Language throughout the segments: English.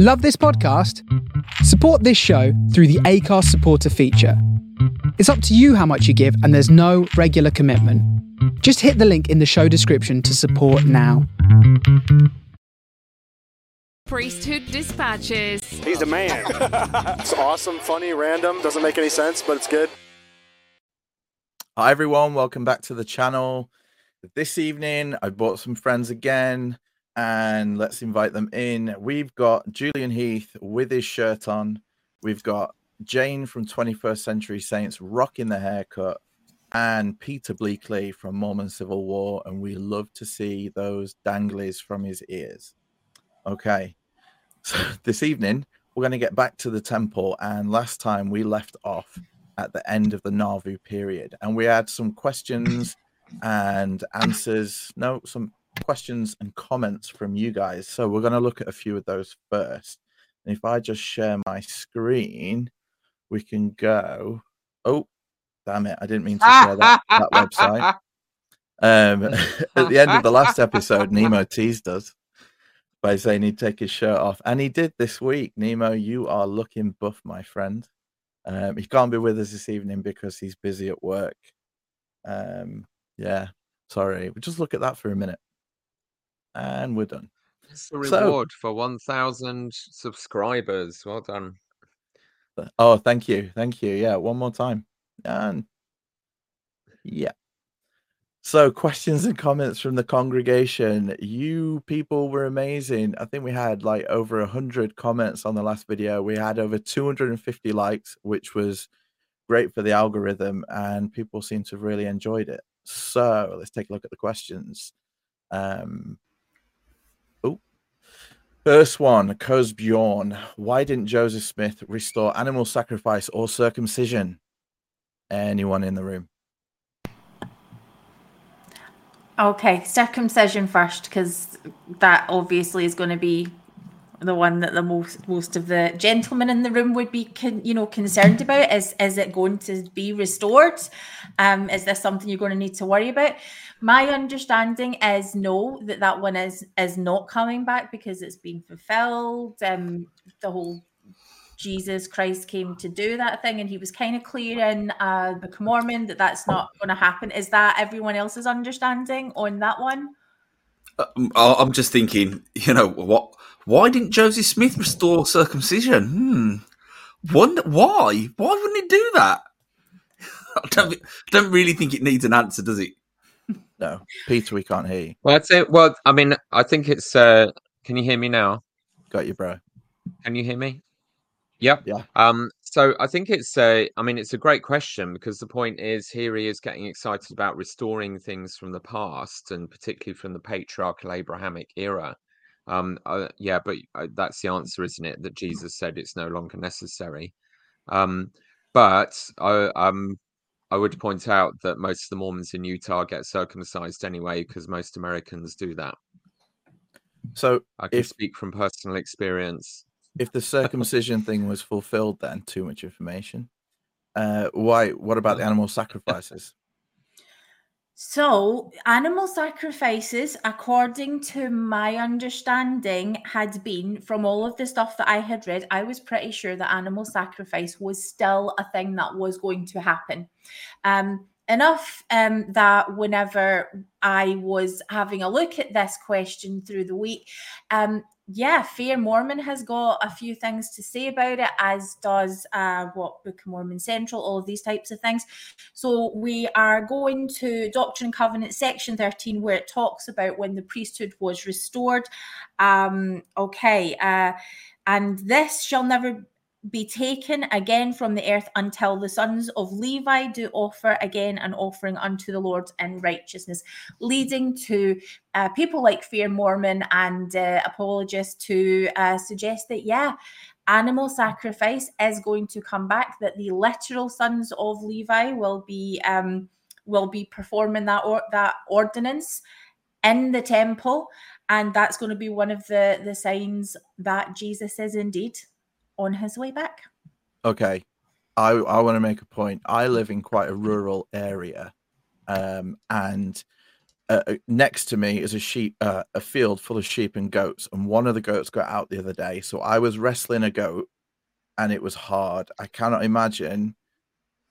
Love this podcast? Support this show through the Acast supporter feature. It's up to you how much you give, and there's no regular commitment. Just hit the link in the show description to support now. Priesthood Dispatches. He's the man. it's awesome, funny, random, doesn't make any sense, but it's good. Hi everyone, welcome back to the channel. This evening I brought some friends again and let's invite them in. We've got Julian Heath with his shirt on. We've got Jane from 21st Century Saints rocking the haircut and Peter Bleakley from Mormon Civil War and we love to see those danglies from his ears. Okay. So this evening we're going to get back to the temple and last time we left off at the end of the Nauvoo period and we had some questions and answers no some questions and comments from you guys. So we're going to look at a few of those first. And if I just share my screen, we can go. Oh, damn it. I didn't mean to share that, that website. Um, at the end of the last episode, Nemo teased us by saying he'd take his shirt off. And he did this week. Nemo, you are looking buff, my friend. Um, he can't be with us this evening because he's busy at work. Um, yeah, sorry. We'll just look at that for a minute and we're done. It's the reward so, for 1,000 subscribers. Well done. Oh, thank you. Thank you. Yeah, one more time. And yeah. So, questions and comments from the congregation. You people were amazing. I think we had like over 100 comments on the last video. We had over 250 likes, which was great for the algorithm, and people seem to have really enjoyed it. So, let's take a look at the questions. Um, First one, Cuz Bjorn. Why didn't Joseph Smith restore animal sacrifice or circumcision? Anyone in the room? Okay, circumcision first, because that obviously is going to be the one that the most most of the gentlemen in the room would be con, you know concerned about is is it going to be restored? Um is this something you're going to need to worry about? My understanding is no that that one is is not coming back because it's been fulfilled. Um the whole jesus christ came to do that thing and he was kind of clear in uh the mormon that that's not going to happen. Is that everyone else's understanding on that one? Um, I'm just thinking, you know, what? Why didn't Joseph Smith restore circumcision? Hmm. Wonder why? Why wouldn't he do that? I don't, don't really think it needs an answer, does it? No, Peter, we can't hear you. Well, that's it. Well, I mean, I think it's. uh Can you hear me now? Got you, bro. Can you hear me? Yep. Yeah. Um. So I think it's a. I mean, it's a great question because the point is here he is getting excited about restoring things from the past and particularly from the patriarchal Abrahamic era. Um. Uh, yeah, but uh, that's the answer, isn't it? That Jesus said it's no longer necessary. Um. But I um I would point out that most of the Mormons in Utah get circumcised anyway because most Americans do that. So I can if, speak from personal experience. If the circumcision thing was fulfilled, then too much information. Uh, why? What about the animal sacrifices? So, animal sacrifices, according to my understanding, had been from all of the stuff that I had read, I was pretty sure that animal sacrifice was still a thing that was going to happen. Um, enough um, that whenever I was having a look at this question through the week, um, yeah, Fair Mormon has got a few things to say about it, as does uh, what Book of Mormon Central, all of these types of things. So we are going to Doctrine and Covenant section 13, where it talks about when the priesthood was restored. Um, okay, uh, and this shall never be taken again from the earth until the sons of Levi do offer again an offering unto the Lord in righteousness, leading to uh, people like Fair Mormon and uh, apologists to uh, suggest that, yeah, animal sacrifice is going to come back, that the literal sons of Levi will be um, will be performing that or that ordinance in the temple, and that's going to be one of the the signs that Jesus is indeed on his way back. Okay. I, I want to make a point. I live in quite a rural area. Um, and uh, uh, next to me is a sheep, uh, a field full of sheep and goats, and one of the goats got out the other day. So I was wrestling a goat, and it was hard. I cannot imagine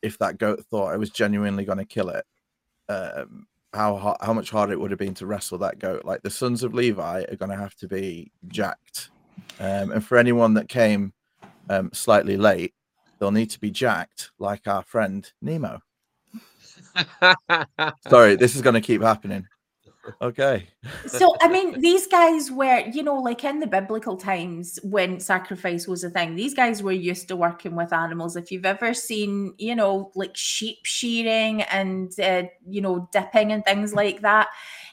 if that goat thought I was genuinely going to kill it. Um, how ho- how much harder it would have been to wrestle that goat. Like the sons of Levi are going to have to be jacked, um, and for anyone that came um, slightly late, they'll need to be jacked like our friend Nemo. Sorry, this is going to keep happening. Okay. so I mean, these guys were, you know, like in the biblical times when sacrifice was a thing. These guys were used to working with animals. If you've ever seen, you know, like sheep shearing and uh, you know dipping and things like that,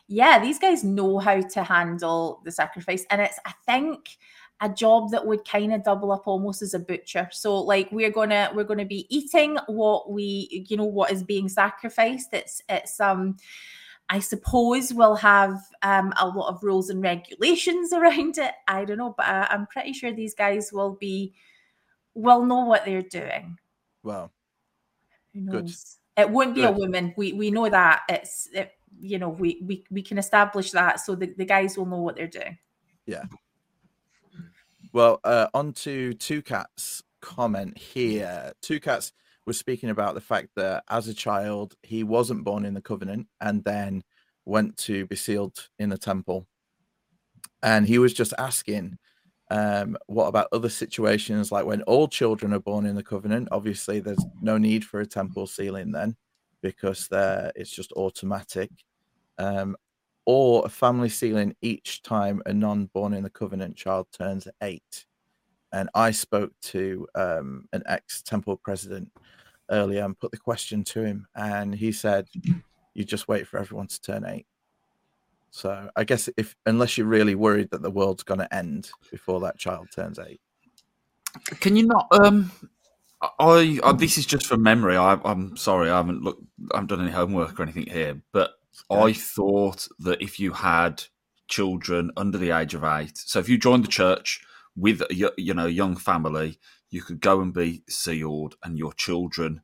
yeah, these guys know how to handle the sacrifice, and it's I think a job that would kind of double up almost as a butcher so like we're gonna we're gonna be eating what we you know what is being sacrificed it's it's um I suppose we'll have um, a lot of rules and regulations around it. I don't know, but I, I'm pretty sure these guys will be will know what they're doing. Well, Who knows? Good. It won't be a woman. We we know that. It's it, you know we we we can establish that, so the, the guys will know what they're doing. Well, uh, on to Two Cats comment here. Two Cats was speaking about the fact that as a child, he wasn't born in the covenant and then went to be sealed in the temple. And he was just asking, um, what about other situations like when all children are born in the covenant? Obviously, there's no need for a temple sealing then because there it's just automatic. Um, or a family sealing each time a non born in the covenant child turns eight. And I spoke to um, an ex temple president earlier and put the question to him, and he said, You just wait for everyone to turn eight. So I guess if unless you're really worried that the world's going to end before that child turns eight, Can you not? Um, I, I this is just from memory. I, I'm sorry, I haven't looked. I haven't done any homework or anything here. But I thought that if you had children under the age of eight, so if you joined the church with a, y- you know a young family, you could go and be sealed, and your children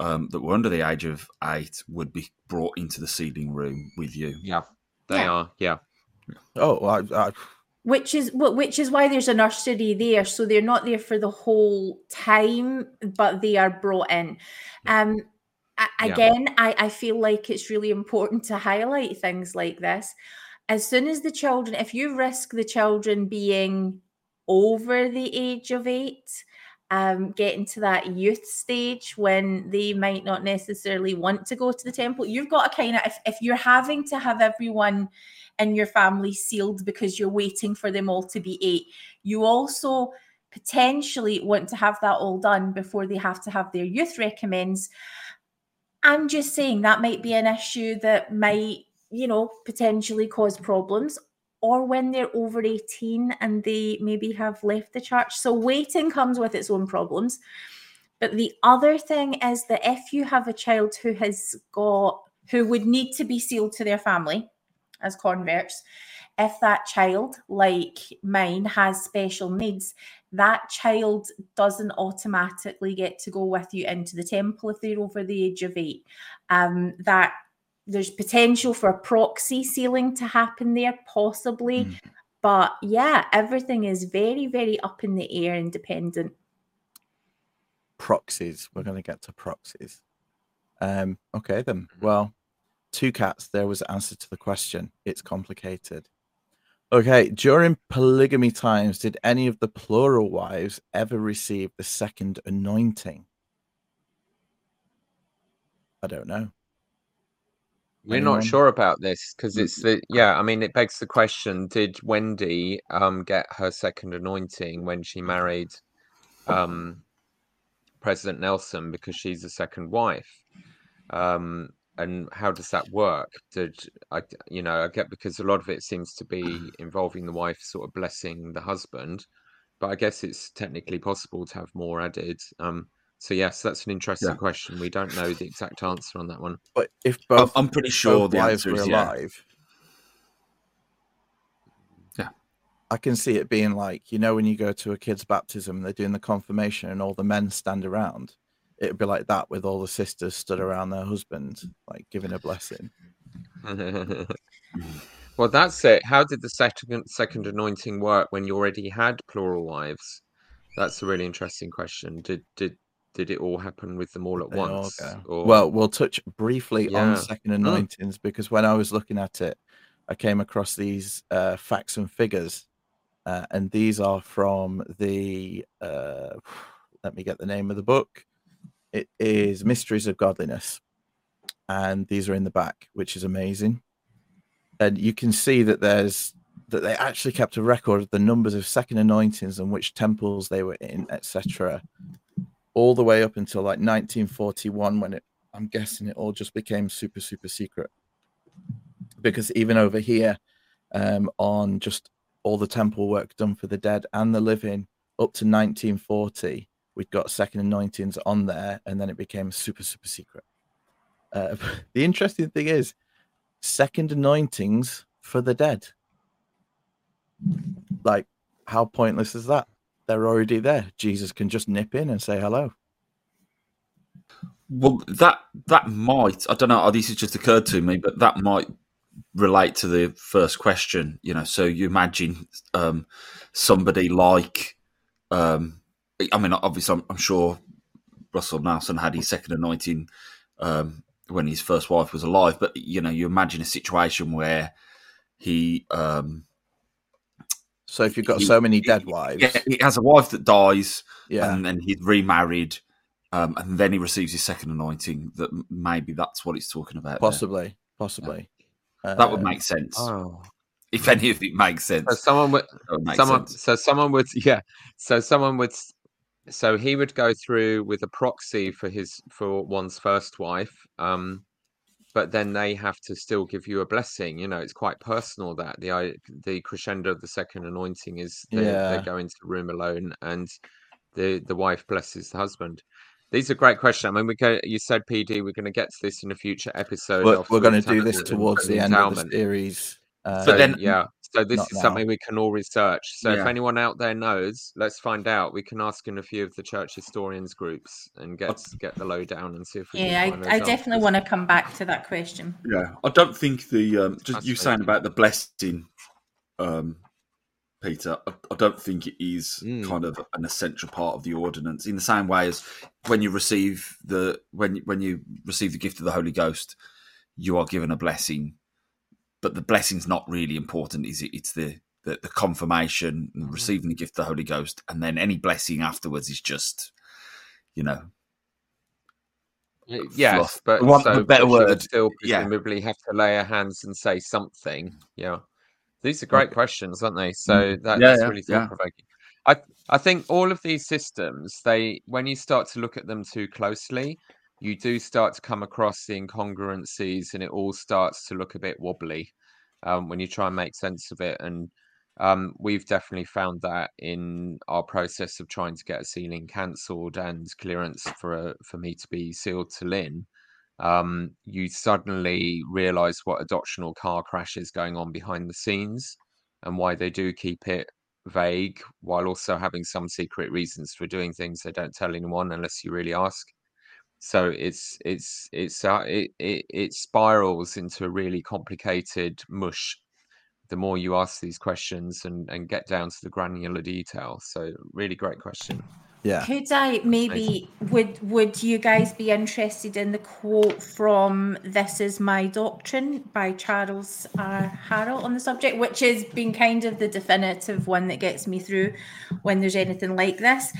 um, that were under the age of eight would be brought into the sealing room with you. yeah, they Yeah. are. Yeah. oh, I, I, which is which is why there's a nursery there so they're not there for the whole time but they are brought in um a- Yeah. again I, I feel like it's really important to highlight things like this as soon as the children if you risk the children being over the age of eight um getting to that youth stage when they might not necessarily want to go to the temple you've got to kind of if, if you're having to have everyone in your family sealed because you're waiting for them all to be eight. You also potentially want to have that all done before they have to have their youth recommends. I'm just saying that might be an issue that might, you know, potentially cause problems. Or when they're over 18 and they maybe have left the church. So waiting comes with its own problems. But the other thing is that if you have a child who has got, who would need to be sealed to their family, as converts, if that child, like mine, has special needs, that child doesn't automatically get to go with you into the temple if they're over the age of eight. Um, that there's potential for a proxy sealing to happen there, possibly. Mm. But yeah, everything is very, very up in the air and dependent. proxies. We're going to get to proxies. Um, okay, then. Well, two cats. There was the answer to the question. It's complicated. Okay, during polygamy times, did any of the plural wives ever receive the second anointing? I don't know. We're Anyone? not sure about this because it's the yeah. I mean, it begs the question: Did Wendy um get her second anointing when she married um President Nelson because she's a second wife? Um, and how does that work? Did I, you know, I get because a lot of it seems to be involving the wife sort of blessing the husband, but I guess it's technically possible to have more added. Um, so yes, that's an interesting Yeah. question. We don't know the exact answer on that one. But if I'm, both, I'm pretty sure both the wives answer were is yeah. alive, Yeah. I can see it being like you know when you go to a kid's baptism, they're doing the confirmation, and all the men stand around. It'd be like that with all the sisters stood around their husband, like giving a blessing. well, that's it. How did the second second anointing work when you already had plural wives? That's a really interesting question. Did did did it all happen with them all at They once? go. Or Well, we'll touch briefly Yeah. on second anointings because when I was looking at it, I came across these uh, facts and figures, uh, and these are from the. Uh, let me get the name of the book. It is Mysteries of Godliness, and these are in the back, which is amazing. And you can see that there's that they actually kept a record of the numbers of second anointings and which temples they were in, etc all the way up until like 1941 when it i'm guessing it all just became super super secret because even over here um on just all the temple work done for the dead and the living up to 1940 we'd got second anointings on there and then it became super super secret uh, the interesting thing is second anointings for the dead like how pointless is that they're already there jesus can just nip in and say hello Well, that that might I don't know. This has just occurred to me, but that might relate to the first question. You know, so you imagine um, somebody like, um, I mean, obviously, I'm, I'm sure Russell Nelson had his second anointing um, when his first wife was alive, but you know, you imagine a situation where he, um, so if you've got He- so many dead wives yeah, he has a wife that dies, yeah and then he's remarried. Um, and then he receives his second anointing. That maybe that's what he's talking about. there. possibly possibly That would Uh, make sense. oh, if any of it makes sense. so someone would would make someone sense. so someone would yeah so someone would s- so he would go through with a proxy for his for one's first wife um but then they have to still give you a blessing you know it's quite personal that the i the crescendo of the second anointing is they, Yeah. they go into the room alone and the the wife blesses the husband these are great questions. I mean, we go. You said PD. We're going to get to this in a future episode. we're, we're going to do this towards the end of the series uh, So then- yeah, so this not is something we can all research. So if anyone out there knows, let's find out. We can ask in a few of the church historians groups and get get the lowdown and see if we Yeah, can find I, I definitely want to come back to that question. Yeah, I don't think the um, just That's you saying right. about the blessing, um, Peter. I, I don't think it is Mm. kind of an essential part of the ordinance in the same way as when you receive the when when you receive the gift of the Holy Ghost, you are given a blessing, but the blessing's not really important, is it? It's the the, the confirmation, and receiving the gift of the Holy Ghost, and then any blessing afterwards is just, you know, Yes, fluff. but want so better word, still yeah. presumably have to lay our hands and say something. Yeah, these are great questions, aren't they? So that, Mm. Yeah, that's yeah, really thought provoking. I I think all of these systems, they when you start to look at them too closely, you do start to come across the incongruencies, and it all starts to look a bit wobbly um, when you try and make sense of it. And um, we've definitely found that in our process of trying to get a sealing cancelled and clearance for a, for me to be sealed to Lynn. Um, you suddenly realise what a doctrinal car crash is going on behind the scenes, and why they do keep it vague while also having some secret reasons for doing things they don't tell anyone unless you really ask. So it's it's it's uh, it, it it spirals into a really complicated mush the more you ask these questions and, and get down to the granular detail. So really great question. Yeah Could I maybe would would you guys be interested in the quote from "This Is My Doctrine" by Charles R. Harrell on the subject, which has been kind of the definitive one that gets me through when there's anything like this.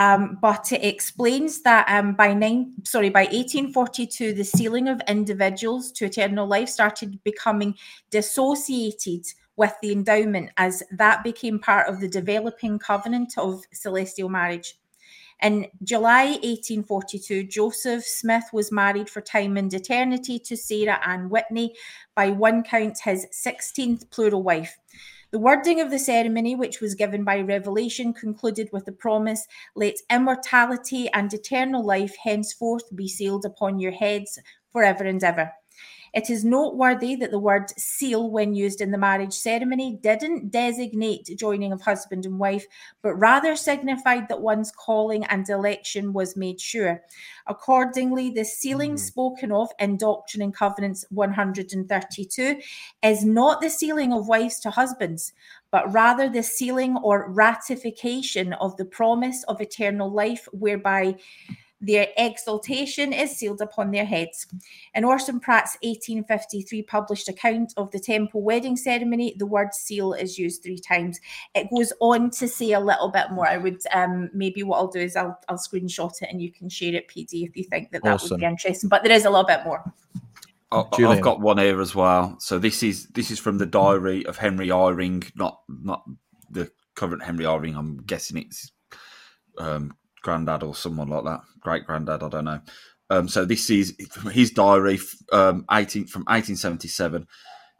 Um, but it explains that um, by nine sorry by 1842, the sealing of individuals to eternal life started becoming dissociated with the endowment as that became part of the developing covenant of celestial marriage. In July 1842, Joseph Smith was married for time and eternity to Sarah Ann Whitney, by one count his 16th plural wife. The wording of the ceremony, which was given by revelation, concluded with the promise Let immortality and eternal life henceforth be sealed upon your heads forever and ever. It is noteworthy that the word seal, when used in the marriage ceremony, didn't designate joining of husband and wife, but rather signified that one's calling and election was made sure. Accordingly, the sealing Mm. spoken of in Doctrine and Covenants 132 is not the sealing of wives to husbands, but rather the sealing or ratification of the promise of eternal life, whereby their exaltation is sealed upon their heads. In Orson Pratt's 1853 published account of the temple wedding ceremony, the word seal is used three times. It goes on to say a little bit more. I would um, maybe what I'll do is I'll, I'll screenshot it and you can share it, PD, if you think that that would be interesting. But there is a little bit more. I- Julian. I've got one here as well. So this is this is from the diary of Henry Eyring, not not the current Henry Eyring. I'm guessing it's um, granddad or someone like that, great granddad. I don't know. Um, so this is his diary, um, 18 from 1877.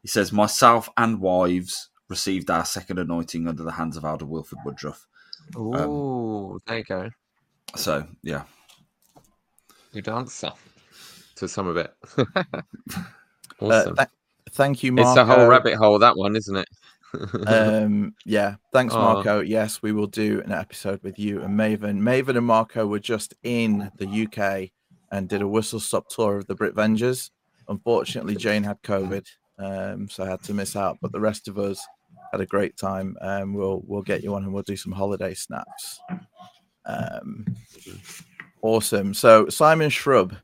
He says, "Myself and wives received our second anointing under the hands of Elder Wilford Woodruff." Ooh, there you go. So yeah, Good answer to some of it. Uh, awesome. th- thank you, Marco. it's a whole rabbit hole, that one, isn't it? Um yeah thanks Oh. marco. Yes we will do an episode with you and maven. Maven and marco were just in the uk and did a whistle stop tour of the brit vengers unfortunately jane had covid um so i had to miss out but the rest of us had a great time. Um we'll we'll get you on and we'll do some holiday snaps um awesome. So simon shrub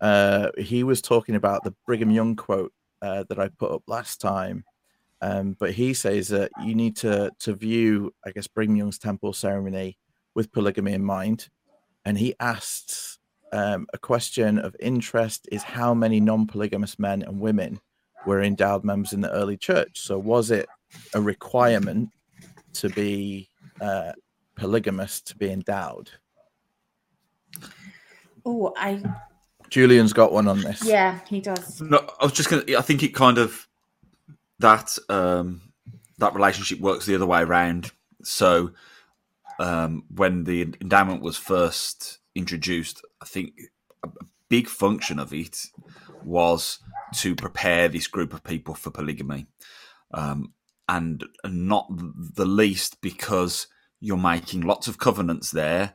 uh he was talking about the brigham young quote uh, that i put up last time um, but he says that you need to to view, I guess, Brigham Young's temple ceremony with polygamy in mind. And he asks um, a question of interest: is how many non-polygamous men and women were endowed members in the early church? So was it a requirement to be uh, polygamous to be endowed? Oh, I Julian's got one on this. yeah, he does. No, I was just gonna. I think it kind of that um, that relationship works the other way around. So um, when the endowment was first introduced, I think a big function of it was to prepare this group of people for polygamy, um, and not the least because you're making lots of covenants there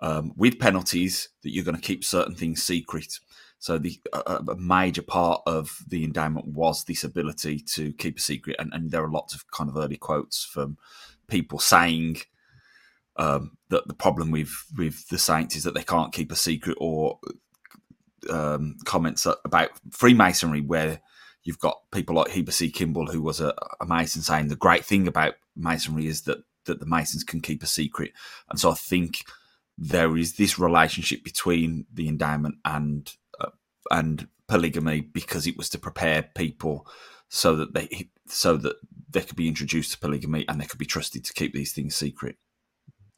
um, with penalties that you're going to keep certain things secret. So the a, a major part of the endowment was this ability to keep a secret, and, and there are lots of kind of early quotes from people saying um, that the problem with with the saints is that they can't keep a secret, or um, comments about Freemasonry where you've got people like Heber C. Kimball, who was a, a Mason, saying the great thing about Masonry is that that the Masons can keep a secret, and so I think there is this relationship between the endowment and and polygamy because it was to prepare people so that they so that they could be introduced to polygamy and they could be trusted to keep these things secret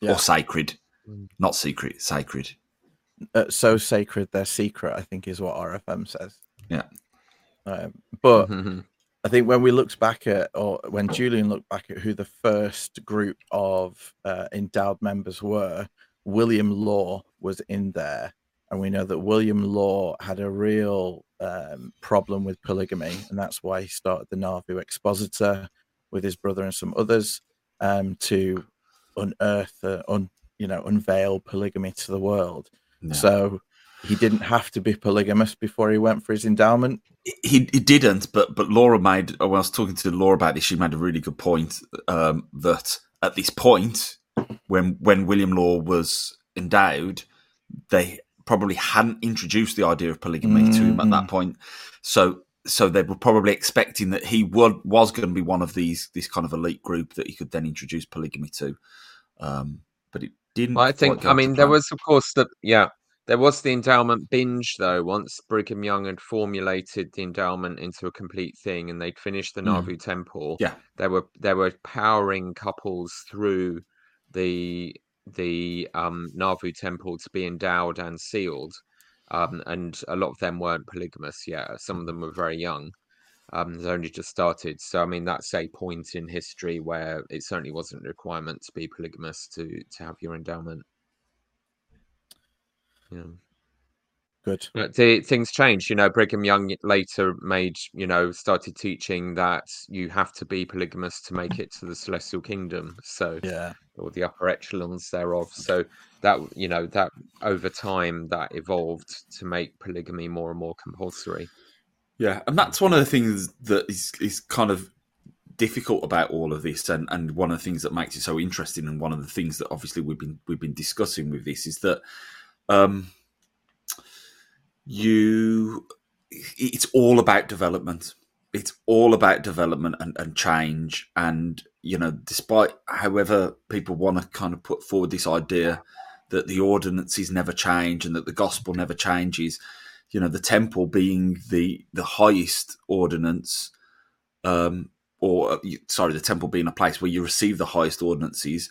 Yeah. or sacred, Mm. not secret, sacred. uh, so sacred they're secret i think is what rfm says Yeah. um, but Mhm. i think when we looked back at or when julian looked back at who the first group of uh, endowed members were william law was in there and we know that william law had a real um, problem with polygamy and that's why he started the nauvoo expositor with his brother and some others um, to unearth uh, un, you know unveil polygamy to the world Yeah. so he didn't have to be polygamous before he went for his endowment. he, he didn't, but but Laura made. When I was talking to Laura about this, she made a really good point um, that at this point, when when William Law was endowed, they probably hadn't introduced the idea of polygamy to him at that point. So so they were probably expecting that he would was going to be one of these this kind of elite group that he could then introduce polygamy to. Um, but it didn't. Well, I think, I mean, there was, of course, the yeah, there was the endowment binge though. Once Brigham Young had formulated the endowment into a complete thing, and they'd finished the Mm. Nauvoo Temple, Yeah. there were there were powering couples through the the um, Nauvoo Temple to be endowed and sealed, um, and a lot of them weren't polygamous. yet. some of them were very young. Um, they only just started. So I mean, that's a point in history where it certainly wasn't a requirement to be polygamous to to have your endowment. Yeah. Good. The, things changed. You know, Brigham Young later made, you know, started teaching that you have to be polygamous to make it to the celestial kingdom. So, Yeah. or the upper echelons thereof. So that, you know, that over time that evolved to make polygamy more and more compulsory. Yeah, and that's one of the things that is is kind of difficult about all of this, and, and one of the things that makes it so interesting, and one of the things that obviously we've been we've been discussing with this is that um, you it's all about development. It's all about development and, and change, and you know, despite however people want to kind of put forward this idea that the ordinances never change and that the gospel never changes, you know, the temple being the the highest ordinance, um, or sorry, the temple being a place where you receive the highest ordinances,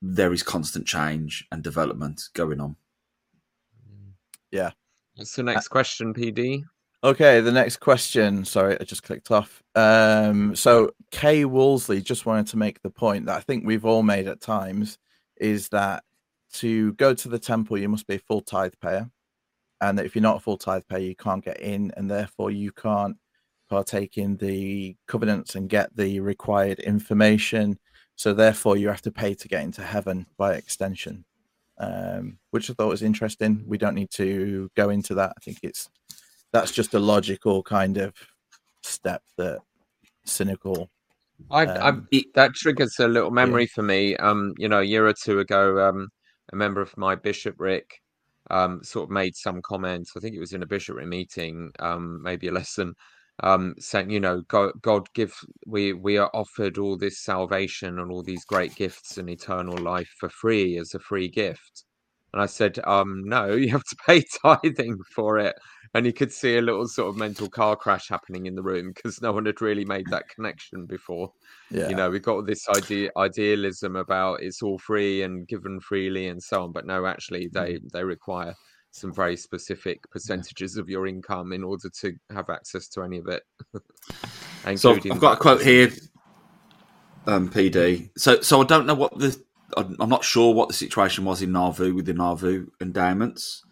there is constant change and development going on. What's the next question, PD? Okay, the next question. Sorry, I just clicked off. Um, so Kay Wolseley just wanted to make the point that I think we've all made at times is that to go to the temple, you must be a full tithe payer, and that if you're not a full tithe payer, you can't get in, and therefore you can't partake in the covenants and get the required information. So therefore, you have to pay to get into heaven by extension, um, which I thought was interesting. We don't need to go into that. I think it's that's just a logical kind of step that cynical. I, Um, I that triggers a little memory for me. Um, you know, a year or two ago, um, a member of my bishopric um sort of made some comments. I think it was in a bishopric meeting, um, maybe a lesson, um, saying, you know, God, God give we we are offered all this salvation and all these great gifts and eternal life for free as a free gift. And I said, um, no, you have to pay tithing for it. And you could see a little sort of mental car crash happening in the room because no one had really made that connection before Yeah, you know we've got this idea idealism about it's all free and given freely and so on but no actually they Mm. they require some very specific percentages of your income in order to have access to any of it So I've got a quote here, um, PD. So so I don't know what the I'm not sure what the situation was in Nauvoo with the Nauvoo endowments.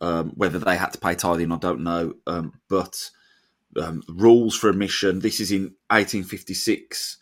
Um, whether they had to pay tithing, I don't know. Um, but um, rules for admission. This is in 1856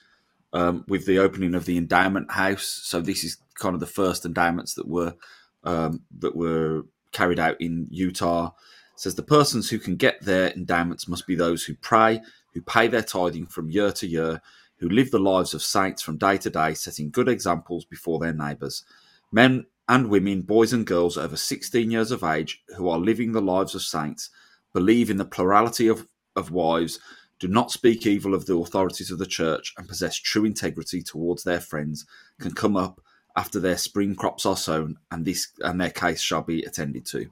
um, with the opening of the endowment house. So this is kind of the first endowments that were um, that were carried out in Utah. Says the persons who can get their endowments must be those who pray, who pay their tithing from year to year, who live the lives of saints from day to day, setting good examples before their neighbours. Men and women, boys and girls over 16 years of age who are living the lives of saints, believe in the plurality of, of wives, do not speak evil of the authorities of the church, and possess true integrity towards their friends, can come up after their spring crops are sown, and this and their case shall be attended to.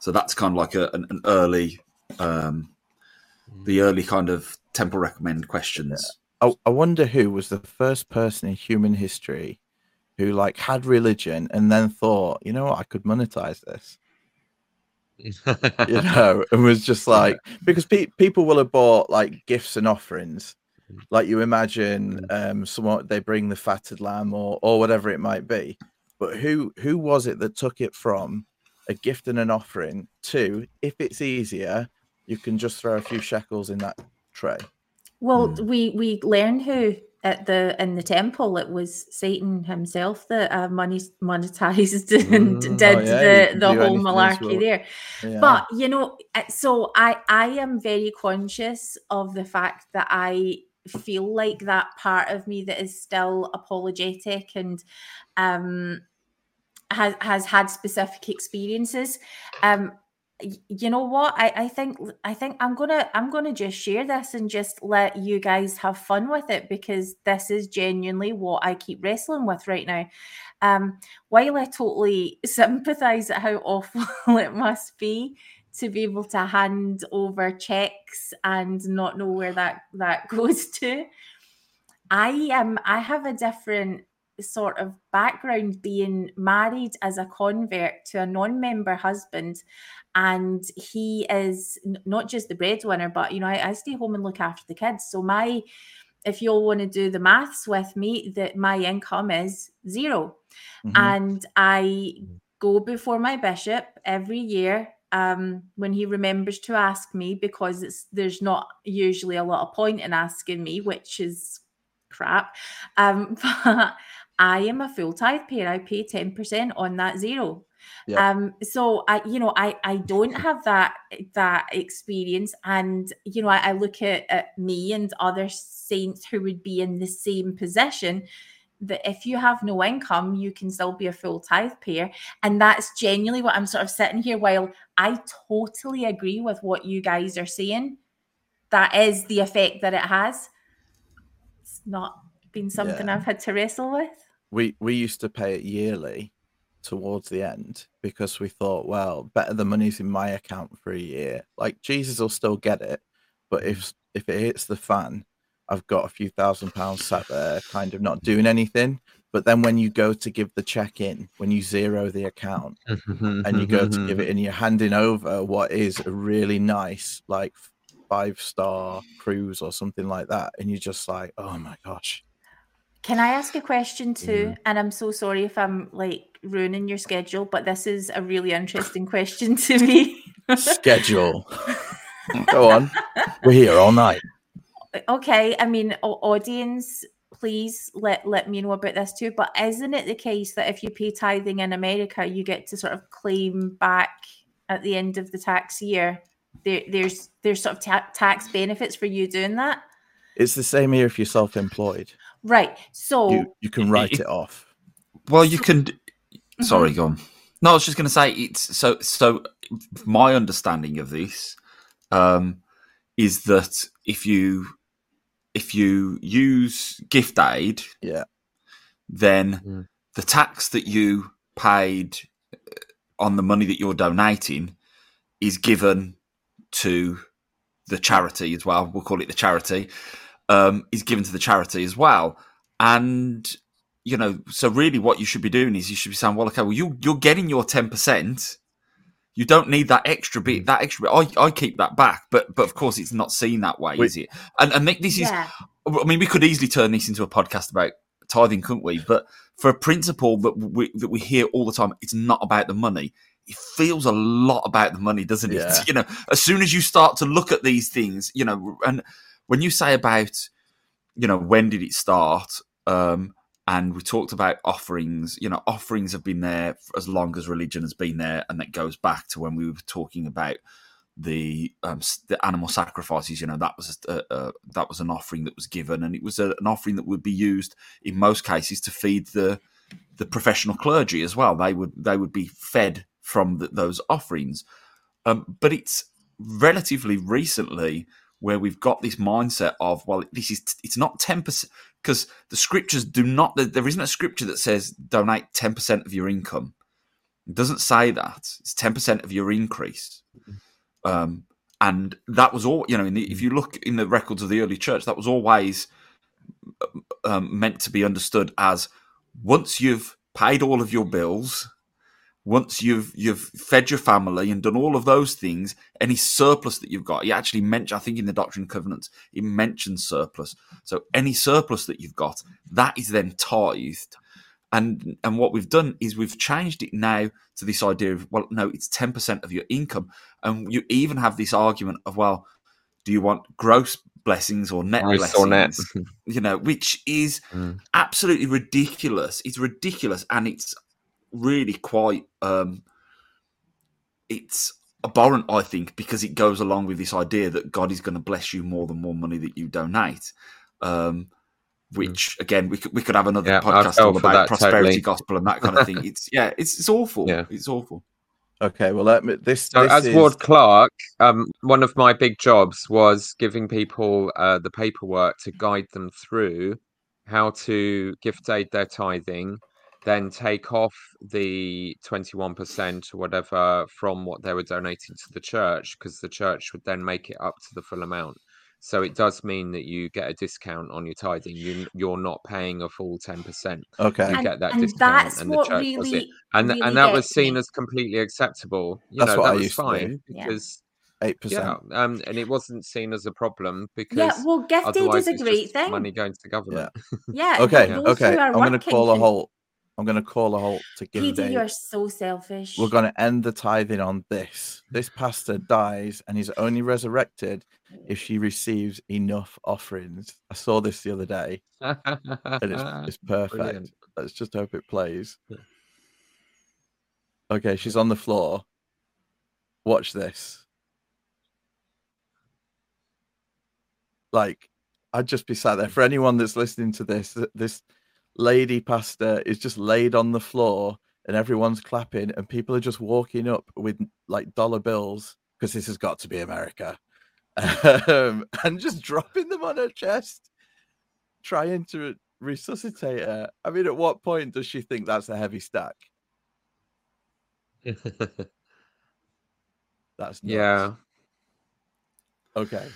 So that's kind of like a, an, an early, um, the early kind of temple recommend questions. I, I wonder who was the first person in human history who like had religion and then thought, you know what, I could monetize this. you know, and was just like because pe- people will have bought like gifts and offerings, like you imagine, um, someone they bring the fatted lamb or or whatever it might be, but who who was it that took it from a gift and an offering to if it's easier, you can just throw a few shekels in that tray. Well, Hmm. we we learned who at the in the temple it was Satan himself that uh, money monetized and Mm. did Oh, yeah, the the whole anything malarkey well. there. Yeah. But you know, uh, so I I am very conscious of the fact that I feel like that part of me that is still apologetic and um has has had specific experiences. Um you know what I, I think i think i'm gonna i'm gonna just share this and just let you guys have fun with it because this is genuinely what i keep wrestling with right now um while i totally sympathize at how awful it must be to be able to hand over checks and not know where that that goes to. I am i have a different sort of background being married as a convert to a non-member husband and he is n- not just the breadwinner but you know I, I stay home and look after the kids. So my if you all want to do the maths with me that my income is 0 Mhm. and i go before my bishop every year um, when he remembers to ask me because it's there's not usually a lot of point in asking me, which is crap. Um, but I am a full tithe payer. I pay 10% on that zero. Yeah. Um, so I, you know, I I don't have that that experience, and you know, I, I look at, at me and other saints who would be in the same position. That if you have no income, you can still be a full tithe payer, and that's genuinely what I'm sort of sitting here. While I totally agree with what you guys are saying, that is the effect that it has. It's not been something Yeah. I've had to wrestle with. we we used to pay it yearly towards the end because we thought, well, better the money's in my account for a year. Like Jesus will still get it, but if if it hits the fan, I've got a few thousand pounds sat there, kind of not doing anything. But then when you go to give the check in, when you zero the account and you go to give it in, you're handing over what is a really nice, like five star cruise or something like that, and you're just like, oh my gosh. Can I ask a question too? Mm-hmm. And I'm so sorry if I'm like ruining your schedule, but this is a really interesting question to me. schedule. Go on. We're here all night. Okay, I mean, audience, please let let me know about this too. But isn't it the case that if you pay tithing in America, you get to sort of claim back at the end of the tax year? There, there's there's sort of ta- tax benefits for you doing that, It's the same here if you're self-employed. right? So You you can write it off. Well, you can. d- Sorry, go on. No, I was just going to say it's so. So, my understanding of this um, is that if you if you use gift aid, Yeah. then Mm. the tax that you paid uh, on the money that you're donating is given to the charity as well. We'll call it the charity. Um, is given to the charity as well, and you know, so really, what you should be doing is you should be saying, well, okay, well, you you're getting your ten percent. You don't need that extra bit. That extra bit, I, I keep that back, but but of course, it's not seen that way, We- is it? And and this is yeah, I mean, we could easily turn this into a podcast about tithing, couldn't we? But for a principle that we that we hear all the time, it's not about the money. It feels a lot about the money, doesn't it? Yeah. You know, as soon as you start to look at these things, you know, and when you say about, you know, when did it start? Um, and we talked about offerings. You know, offerings have been there as long as religion has been there, and that goes back to when we were talking about the um, the animal sacrifices. You know, that was a, a, that was an offering that was given, and it was a, an offering that would be used in most cases to feed the the professional clergy as well. They would they would be fed from the, those offerings. Um, but it's relatively recently where we've got this mindset of well, this is it's not ten percent because the scriptures do not. there- isn't a scripture that says donate ten percent of your income. It doesn't say that. It's ten percent of your increase. Um, and that was all you know. In the, if you look in the records of the early church, that was always um, meant to be understood as once you've paid all of your bills, once you've you've fed your family and done all of those things, any surplus that you've got, he actually mentioned, I think in the Doctrine and Covenants, it mentions surplus. So any surplus that you've got, that is then tithed. And and what we've done is we've changed it now to this idea of well, no, it's ten percent of your income, and you even have this argument of well, do you want gross blessings or net Gross blessings? or net. you know, which is Mm. absolutely ridiculous. It's ridiculous, and it's really quite um, it's abhorrent, I think, because it goes along with this idea that God is going to bless you more than more money that you donate. Um, which again, we could we could have another Yeah, podcast fell all about prosperity totally. gospel and that kind of thing. It's yeah, it's it's awful. Yeah. It's awful. Okay, well let me this, So, this as is, ward clerk, um, one of my big jobs was giving people uh, the paperwork to guide them through how to gift aid their tithing, then take off the 21% or whatever from what they were donating to the church, because the church would then make it up to the full amount. So it does mean that you get a discount on your tithing. You, you're not paying a full 10%. okay. You and, get that and discount that's and the what church does it. really And really and that was seen me. as completely acceptable. You That's know, what I was used to do. fine Yeah. because Eight yeah, percent. um, and it wasn't seen as a problem because yeah well gift aid otherwise is a great just thing money going to the government. yeah Okay, those okay. I'm gonna call a halt. I'm going to call a halt to give Petey, day. you're so selfish. We're going to end the tithing on this. This pastor dies and he's only resurrected if she receives enough offerings. I saw this the other day and it's, it's perfect. Brilliant. Let's just hope it plays. Okay, she's on the floor. Watch this. Like, I'd just be sat there. For anyone that's listening to this, this lady pastor is just laid on the floor and everyone's clapping and people are just walking up with like dollar bills because this has got to be America um, and just dropping them on her chest, trying to resuscitate her. I mean, at what point does she think that's a heavy stack? That's nuts. yeah. Okay.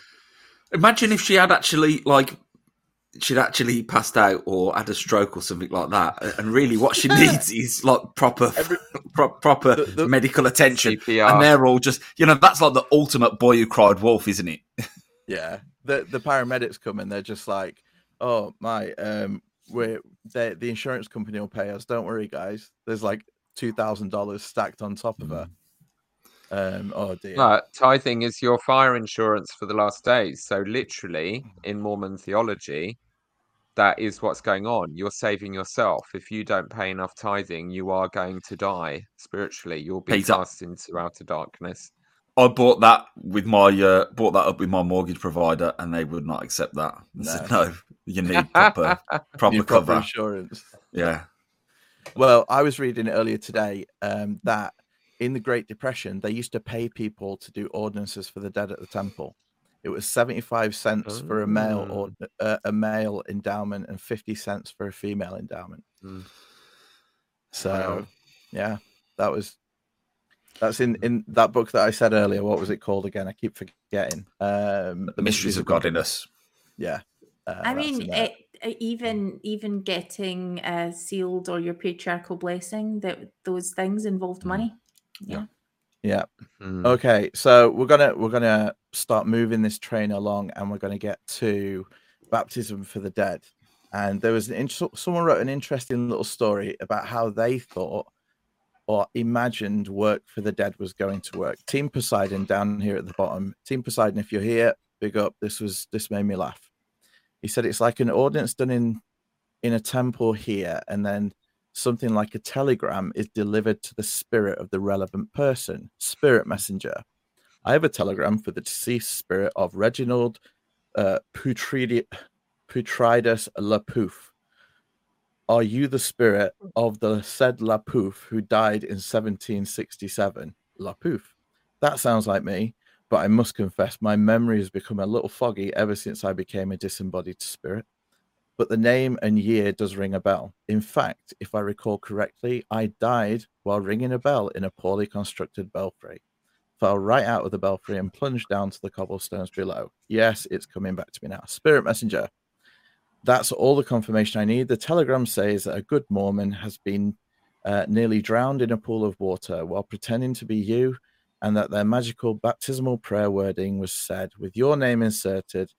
Imagine if she had actually like she'd actually passed out or had a stroke or something like that, and really what she needs is like proper, pro- proper The- the- medical attention. CPR. And they're all just, you know, that's like the ultimate boy who cried wolf, isn't it? Yeah. The the paramedics come and they're just like, "Oh my, um, we're they, the insurance company will pay us. Don't worry, guys. There's like two thousand dollars stacked on top of her." Um. Oh dear. But tithing is your fire insurance for the last days. So literally, in Mormon theology, that is what's going on. You're saving yourself. If you don't pay enough tithing, you are going to die spiritually. You'll be Peter. cast into outer darkness. I bought that with my uh, bought that up with my mortgage provider, and they would not accept that. They said, No. no, you need proper proper Need proper cover. insurance. Yeah, Well, I was reading earlier today um, that in the Great Depression, they used to pay people to do ordinances for the dead at the temple. It was 75 cents for a male or uh, a male endowment and 50 cents for a female endowment. Mm. So, Wow. yeah, that was that's in in that book that I said earlier. What was it called again? I keep forgetting. Um, the mysteries of godliness. Yeah. uh, I mean, it, uh, even even getting uh, sealed or your patriarchal blessing, that those things involved money. Yeah. yeah. Mm. Okay, so we're gonna we're gonna start moving this train along, and we're gonna get to baptism for the dead. And there was an someone wrote an interesting little story about how they thought or imagined work for the dead was going to work. Team Poseidon down here at the bottom. Team Poseidon, if you're here, big up. This was this made me laugh. He said it's like an audience done in in a temple here, and then something like a telegram is delivered to the spirit of the relevant person, spirit messenger. I have a telegram for the deceased spirit of Reginald uh, Putridi- Putridus Lapouf. Are you the spirit of the said Lapouf who died in 1767? Lapouf. That sounds like me, but I must confess my memory has become a little foggy ever since I became a disembodied spirit but the name and year does ring a bell. In fact, if I recall correctly, I died while ringing a bell in a poorly constructed belfry. Fell right out of the belfry and plunged down to the cobblestones below. Yes, it's coming back to me now. Spirit messenger. That's all the confirmation I need. The telegram says that a good Mormon has been uh, nearly drowned in a pool of water while pretending to be you, and that their magical baptismal prayer wording was said with your name inserted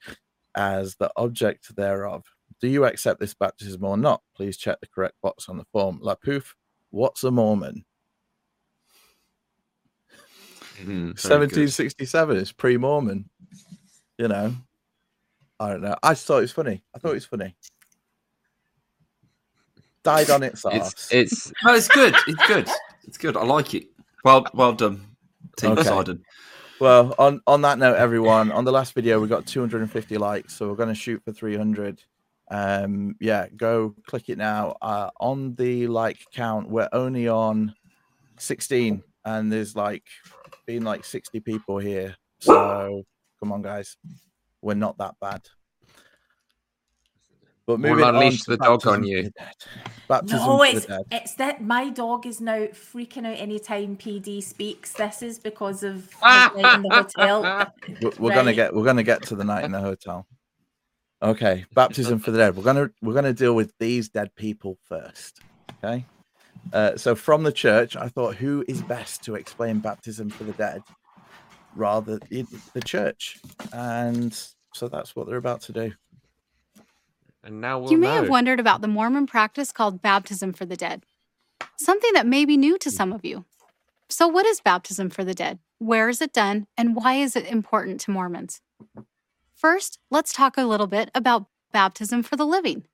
as the object thereof. Do you accept this baptism or not? Please check the correct box on the form. La Pouf, what's a Mormon? Hmm, good. 1767 is pre Mormon. You know, I don't know. I just thought it was funny. I thought it was funny. Died on its It's it's No, it's good. It's good. It's good. I like it. Well, well done, Team Okay. Poseidon. Well, on on that note, everyone, on the last video we got 250 likes, so we're going to shoot for 300. Um, yeah, go click it now. Uh, on the like count, we're only on 16, and there's like been like 60 people here. So come on, guys, we're not that bad. But We'll moving on unleash to the dog on you. for. Baptism No, it's the it's that my dog is now freaking out anytime PD speaks. This is because of his night in the hotel. We're, we're gonna get we're gonna get to the night in the hotel. Okay, baptism for the dead. We're gonna we're gonna deal with these dead people first. Okay. Uh, so from the church, I thought who is best to explain baptism for the dead, rather in the church, and so that's what they're about to do. and now we'll you may know. have wondered about the Mormon practice called baptism for the dead. something that may be new to some of you. So, what is baptism for the dead? Where is it done? And why is it important to Mormons? First, let's talk a little bit about baptism for the living.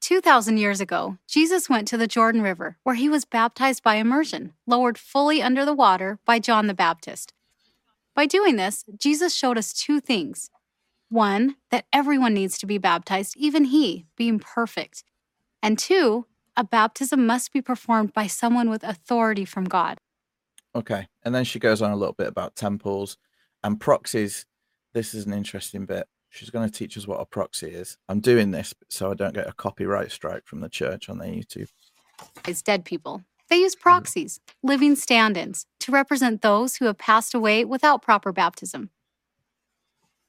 2,000 years ago, Jesus went to the Jordan River where he was baptized by immersion, lowered fully under the water by John the Baptist. By doing this, Jesus showed us two things. One, that everyone needs to be baptized, even he, being perfect. And two, a baptism must be performed by someone with authority from God. Okay. And then she goes on a little bit about temples and proxies. This is an interesting bit. She's going to teach us what a proxy is. I'm doing this so I don't get a copyright strike from the church on their YouTube. It's dead people. They use mm-hmm. proxies, living stand ins, to represent those who have passed away without proper baptism.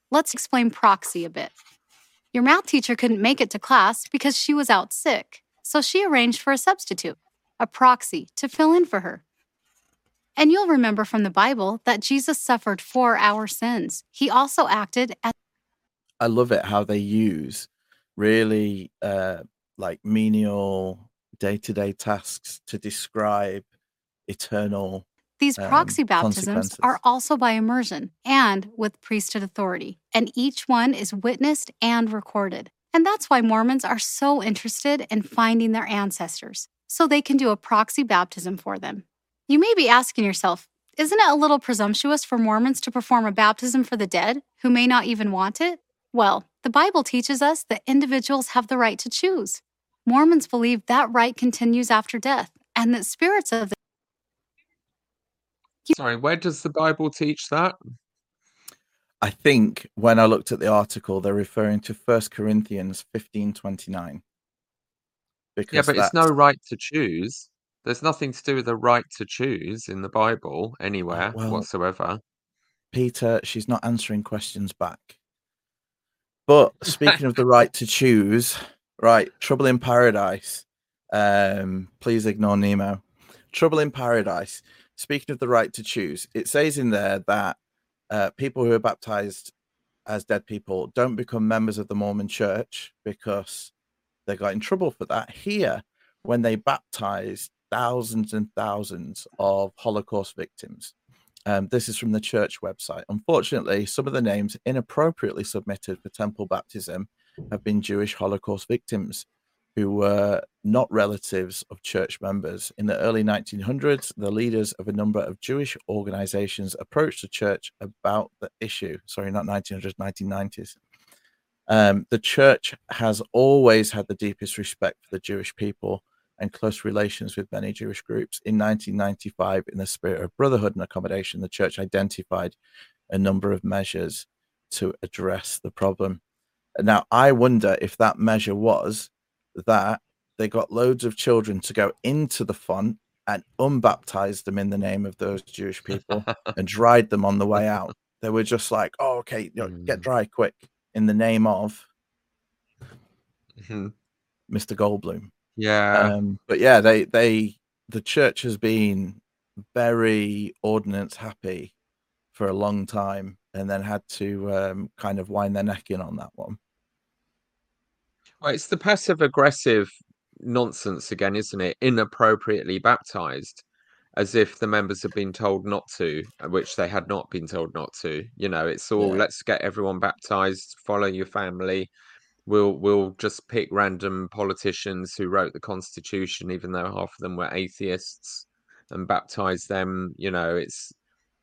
Let's explain proxy a bit. Your math teacher couldn't make it to class because she was out sick, so she arranged for a substitute, a proxy, to fill in for her. And you'll remember from the Bible that Jesus suffered for our sins. He also acted as I love it how they use really uh, like menial day to day tasks to describe eternal. These um, proxy baptisms are also by immersion and with priesthood authority, and each one is witnessed and recorded. And that's why Mormons are so interested in finding their ancestors, so they can do a proxy baptism for them. You may be asking yourself, isn't it a little presumptuous for Mormons to perform a baptism for the dead who may not even want it? Well, the Bible teaches us that individuals have the right to choose. Mormons believe that right continues after death and that spirits of the Sorry, where does the Bible teach that? I think when I looked at the article, they're referring to First Corinthians fifteen twenty nine. Because Yeah, but it's no right to choose. There's nothing to do with the right to choose in the Bible anywhere well, whatsoever. Peter, she's not answering questions back. But speaking of the right to choose, right, Trouble in Paradise. Um, please ignore Nemo. Trouble in Paradise. Speaking of the right to choose, it says in there that uh, people who are baptized as dead people don't become members of the Mormon church because they got in trouble for that. Here, when they baptized thousands and thousands of Holocaust victims, um, this is from the church website. Unfortunately, some of the names inappropriately submitted for temple baptism have been Jewish Holocaust victims who were not relatives of church members. In the early 1900s, the leaders of a number of Jewish organizations approached the church about the issue. Sorry, not 1900s, 1990s. Um, the church has always had the deepest respect for the Jewish people and close relations with many Jewish groups. In 1995, in the spirit of brotherhood and accommodation, the church identified a number of measures to address the problem. Now, I wonder if that measure was that they got loads of children to go into the font and unbaptize them in the name of those Jewish people and dried them on the way out. They were just like, oh, okay, you know, get Mm. dry quick in the name of Mhm. Mr. Goldblum. Yeah. Um, but yeah, they they the church has been very ordinance happy for a long time, and then had to um, kind of wind their neck in on that one. Well, it's the passive aggressive nonsense again, isn't it? Inappropriately baptized, as if the members have been told not to, uh, which they had not been told not to. You know, it's all Yeah. let's get everyone baptized, follow your family. We'll we'll just pick random politicians who wrote the Constitution, even though half of them were atheists, and baptize them. You know, it's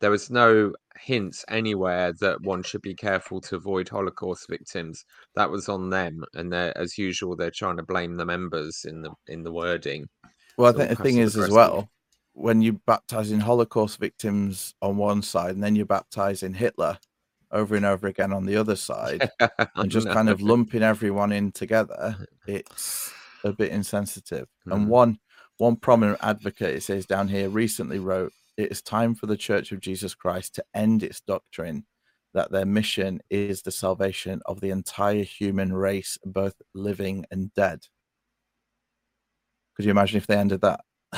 there was no hints anywhere that one should be careful to avoid Holocaust victims. That was on them, and they're as usual they're trying to blame the members in the in the wording. Well, I think the thing is as well, when you baptizing Holocaust victims on one side, and then you're baptizing Hitler over and over again on the other side, and just kind of lumping everyone in together, it's a bit insensitive. And Mm. one one prominent advocate, it says down here, recently wrote, "It is time for the Church of Jesus Christ to end its doctrine that their mission is the salvation of the entire human race, both living and dead." Could you imagine if they ended that?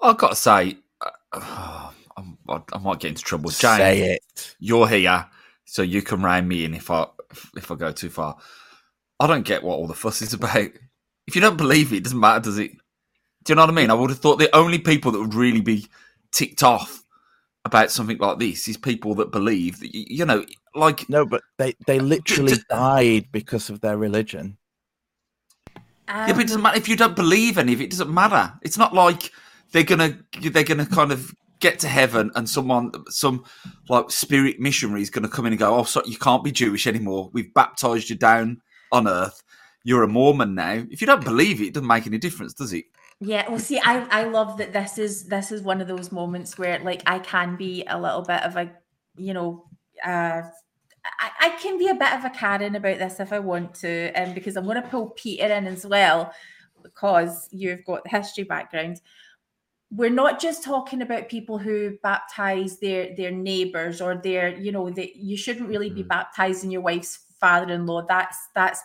I've got to say, uh, I'm, I I might get into trouble. James, Say it. you're here, so you can rein me in if I if I go too far. I don't get what all the fuss is about. If you don't believe it, it doesn't matter, does it? Do you know what I mean? I would have thought the only people that would really be ticked off about something like this is people that believe that you know, like No, but they they literally just- died because of their religion. yeah, but it doesn't Um, matter if you don't believe any of it. It doesn't matter. It's not like they're gonna they're gonna kind of get to heaven and someone some like spirit missionary is gonna come in and go, oh, you can't be Jewish anymore. We've baptized you down on earth. You're a Mormon now. If you don't believe it, it doesn't make any difference, does it? Yeah, well, see, I I love that this is this is one of those moments where like I can be a little bit of a, you know, uh, I, I can be a bit of a Karen about this if I want to, um, because I'm going to pull Peter in as well, because you've got the history background. We're not just talking about people who baptize their their neighbors or their, you know, that you shouldn't really be Mm. baptizing your wife's father-in-law. That's that's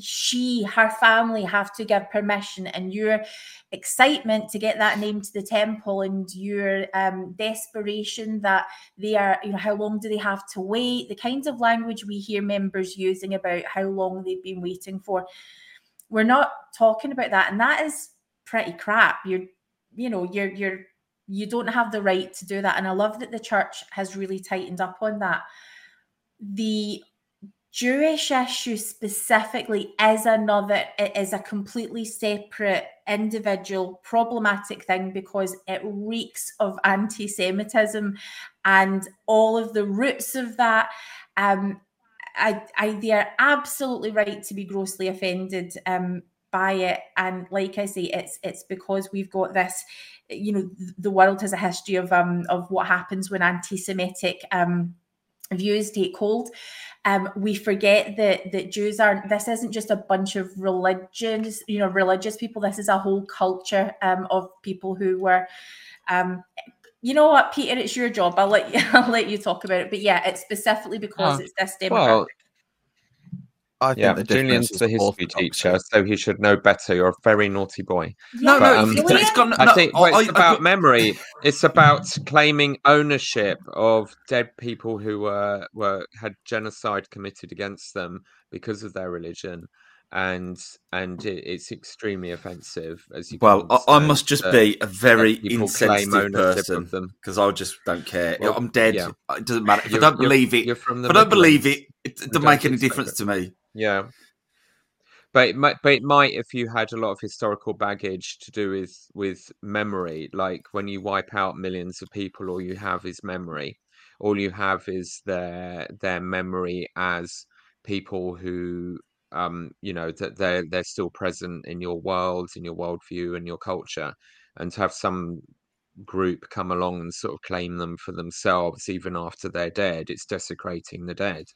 she, her family have to give permission, and your excitement to get that name to the temple and your um, desperation that they are, you know, how long do they have to wait? The kinds of language we hear members using about how long they've been waiting for. We're not talking about that, and that is pretty crap. You're, you know, you're you're you don't have the right to do that, and I love that the church has really tightened up on that. The Jewish issue specifically is another it is a completely separate individual problematic thing because it reeks of anti-Semitism and all of the roots of that. Um, I, I they are absolutely right to be grossly offended um, by it, and like I say, it's it's because we've got this. You know, the world has a history of um of what happens when anti-Semitic um views take hold. Um, we forget that that Jews aren't. This isn't just a bunch of religions, you know, religious people. This is a whole culture um, of people who were. Um, you know what, Peter? It's your job. I'll let you. I'll let you talk about it. But yeah, it's specifically because Oh, it's this demographic. Well, I think yeah, the Julian's difference the history orthodoxy. teacher, so he should know better. You're a very naughty boy. No, Yeah, no, um, it's, it's got. No, I no, think I- well, it's I- about I- memory. It's about claiming ownership of dead people who were were had genocide committed against them because of their religion, and and it, it's extremely offensive. As you Well, I, I must just be a very that people claim insensitive person because I just don't care. Well, I'm dead. yeah. It doesn't matter if I You're- don't believe it. You're from If the I don't believe it, it doesn't make any difference to me. Yeah. But it might, but it might if you had a lot of historical baggage to do with with memory. Like when you wipe out millions of people, all you have is memory. All you have is their their memory as people who, um, you know, that they're they're still present in your world, in your worldview, and your culture. And to have some group come along and sort of claim them for themselves, even after they're dead, it's desecrating the dead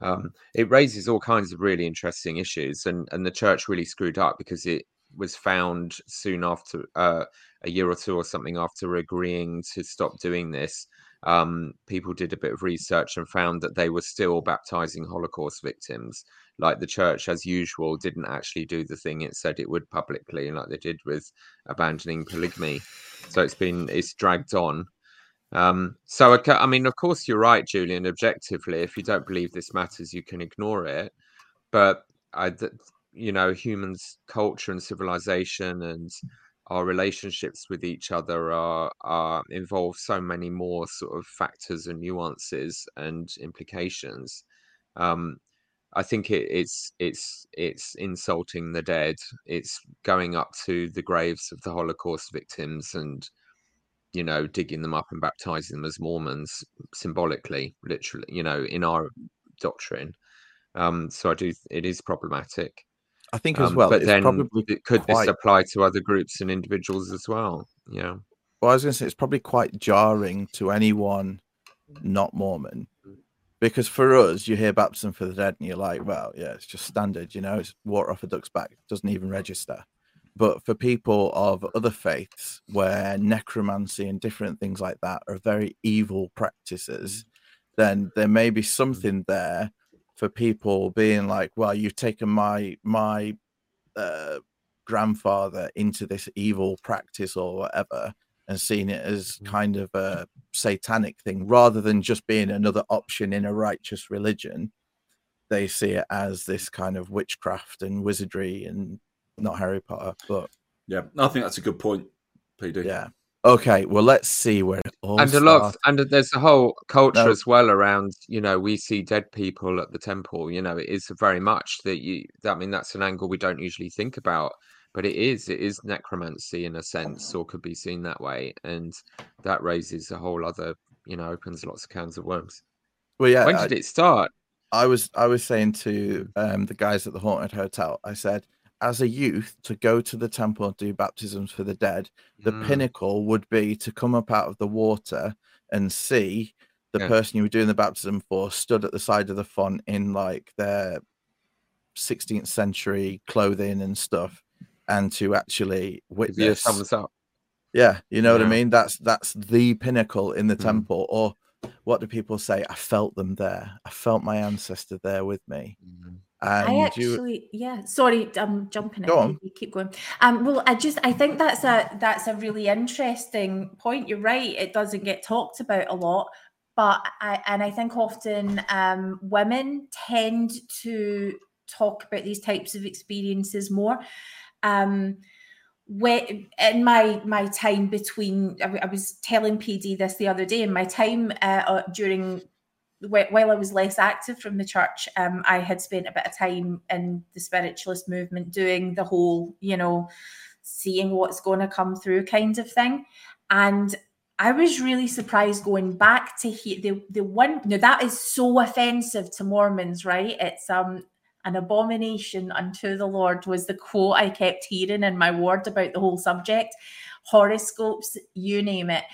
um, it raises all kinds of really interesting issues and and the church really screwed up because it was found soon after uh, a year or two or something after agreeing to stop doing this. Um, people did a bit of research and found that they were still baptizing holocaust victims. Like the church as usual didn't actually do the thing it said it would publicly like they did with abandoning polygamy. So it's been it's dragged on um, so, I, mean, of course, you're right, Julian. Objectively, if you don't believe this matters, you can ignore it. But I, you know, humans' culture and civilization and our relationships with each other are are involve so many more sort of factors and nuances and implications. Um, I think it, it's it's it's insulting the dead. It's going up to the graves of the Holocaust victims and you know, digging them up and baptizing them as Mormons symbolically, literally, you know, in our doctrine. Um, so I do, it is problematic. I think as Um, well. but it's then probably it- could quite- this apply to other groups and individuals as well? Yeah. Well, I was going to say it's probably quite jarring to anyone not Mormon, because for us, you hear baptism for the dead, and you're like, well, yeah, it's just standard, you know, it's water off a duck's back, doesn't even register. But for people of other faiths, where necromancy and different things like that are very evil practices, mm-hmm. then there may be mm-hmm. something there for people being like, well, you've taken my my uh, grandfather into this evil practice or whatever and seen it as mm-hmm. kind of a satanic thing rather than just being another option in a righteous religion they see it as this kind of witchcraft and wizardry and not harry potter but Yeah, I think that's a good point, PD. Yeah. Okay. Well, let's see where it all and a lot and there's a whole culture No. as well around you know we see dead people at the temple you know it is very much that you i mean that's an angle we don't usually think about but it is it is necromancy in a sense or could be seen that way and that raises a whole other you know opens lots of cans of worms Well, yeah. when I- did it start I was I was saying to um, the guys at the haunted hotel, I said, as a youth, to go to the temple and do baptisms for the dead, the Mm. pinnacle would be to come up out of the water and see the Yeah. person you were doing the baptism for stood at the side of the font in like their 16th century clothing and stuff, and to actually give you a witness. Yeah, you know what I mean. That's that's the pinnacle in the Mm. temple. Or what do people say? I felt them there. I felt my ancestor there with me. And I you, actually, yeah. Sorry, I'm jumping. Go in. on. You keep going. Um, well, I just I think that's a that's a really interesting point. You're right. It doesn't get talked about a lot, but I and I think often um, women tend to talk about these types of experiences more. Um, when in my my time between, I was telling PD this the other day. In my time uh, uh, during while I was less active from the church, um, I had spent a bit of time in the spiritualist movement doing the whole, you know, seeing what's going to come through kind of thing. And I was really surprised going back to hear the the one. No, that is so offensive to Mormons, right? It's um an abomination unto the Lord was the quote I kept hearing in my ward about the whole subject. Horoscopes, you name it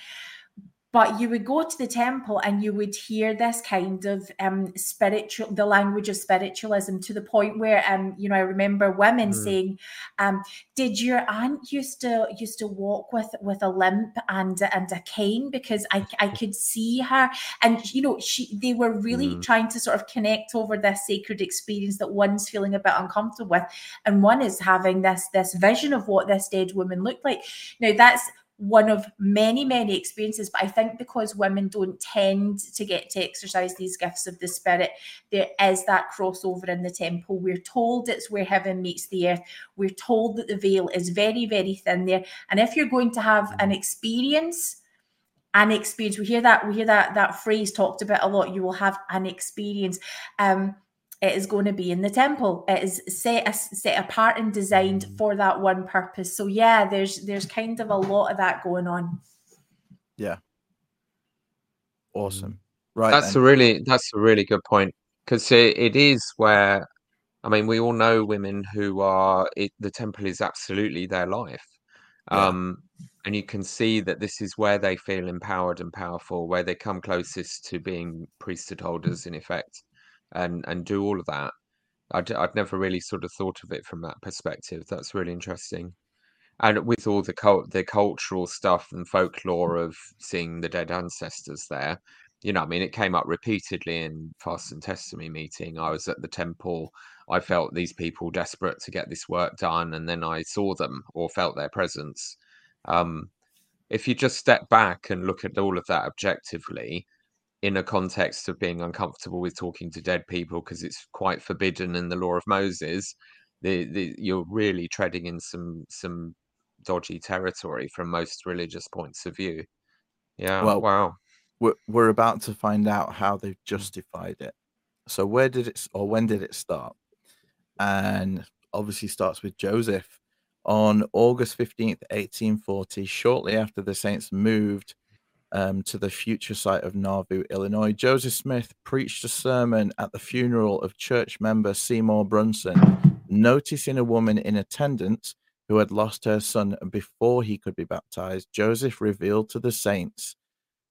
but you would go to the temple and you would hear this kind of um spiritual the language of spiritualism to the point where um you know i remember women Mm. saying um did your aunt used to used to walk with with a limp and and a cane because i i could see her and you know she they were really Mm. trying to sort of connect over this sacred experience that one's feeling a bit uncomfortable with and one is having this this vision of what this dead woman looked like now that's one of many, many experiences. But I think because women don't tend to get to exercise these gifts of the spirit, there is that crossover in the temple. We're told it's where heaven meets the earth. We're told that the veil is very, very thin there. And if you're going to have an experience, an experience, we hear that, we hear that that phrase talked about a lot. You will have an experience. Um, it is going to be in the temple. It is set as- set apart and designed for that one purpose. So yeah, there's there's kind of a lot of that going on. Yeah. Awesome. Right. that's then. a really that's a really good point because it, it is where i mean we all know women who are it, the temple is absolutely their life Yeah. um and you can see that this is where they feel empowered and powerful where they come closest to being priesthood holders in effect and and do all of that. I'd, I'd never really sort of thought of it from that perspective. That's really interesting. And with all the cult the cultural stuff and folklore of seeing the dead ancestors there you know i mean it came up repeatedly in fast and testimony meeting. I was at the temple. I felt these people desperate to get this work done and then i saw them or felt their presence. Um if you just step back and look at all of that objectively in a context of being uncomfortable with talking to dead people because it's quite forbidden in the law of moses the, the you're really treading in some some dodgy territory from most religious points of view yeah Well, wow we're, we're about to find out how they've justified it. So where did it or when did it start? And obviously starts with Joseph on August 15th, 1840, shortly after the saints moved um, to the future site of Nauvoo, Illinois. Joseph Smith preached a sermon at the funeral of church member Seymour Brunson, noticing a woman in attendance who had lost her son before he could be baptized. Joseph revealed to the saints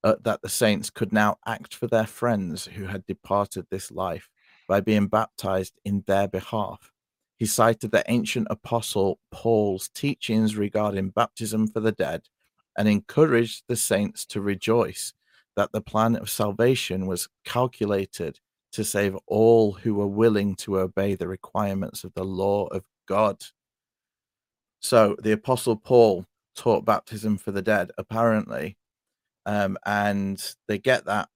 uh, that the saints could now act for their friends who had departed this life by being baptized in their behalf. He cited the ancient apostle Paul's teachings regarding baptism for the dead and encouraged the saints to rejoice that the plan of salvation was calculated to save all who were willing to obey the requirements of the law of God. So the apostle Paul taught baptism for the dead, apparently, um, and they get that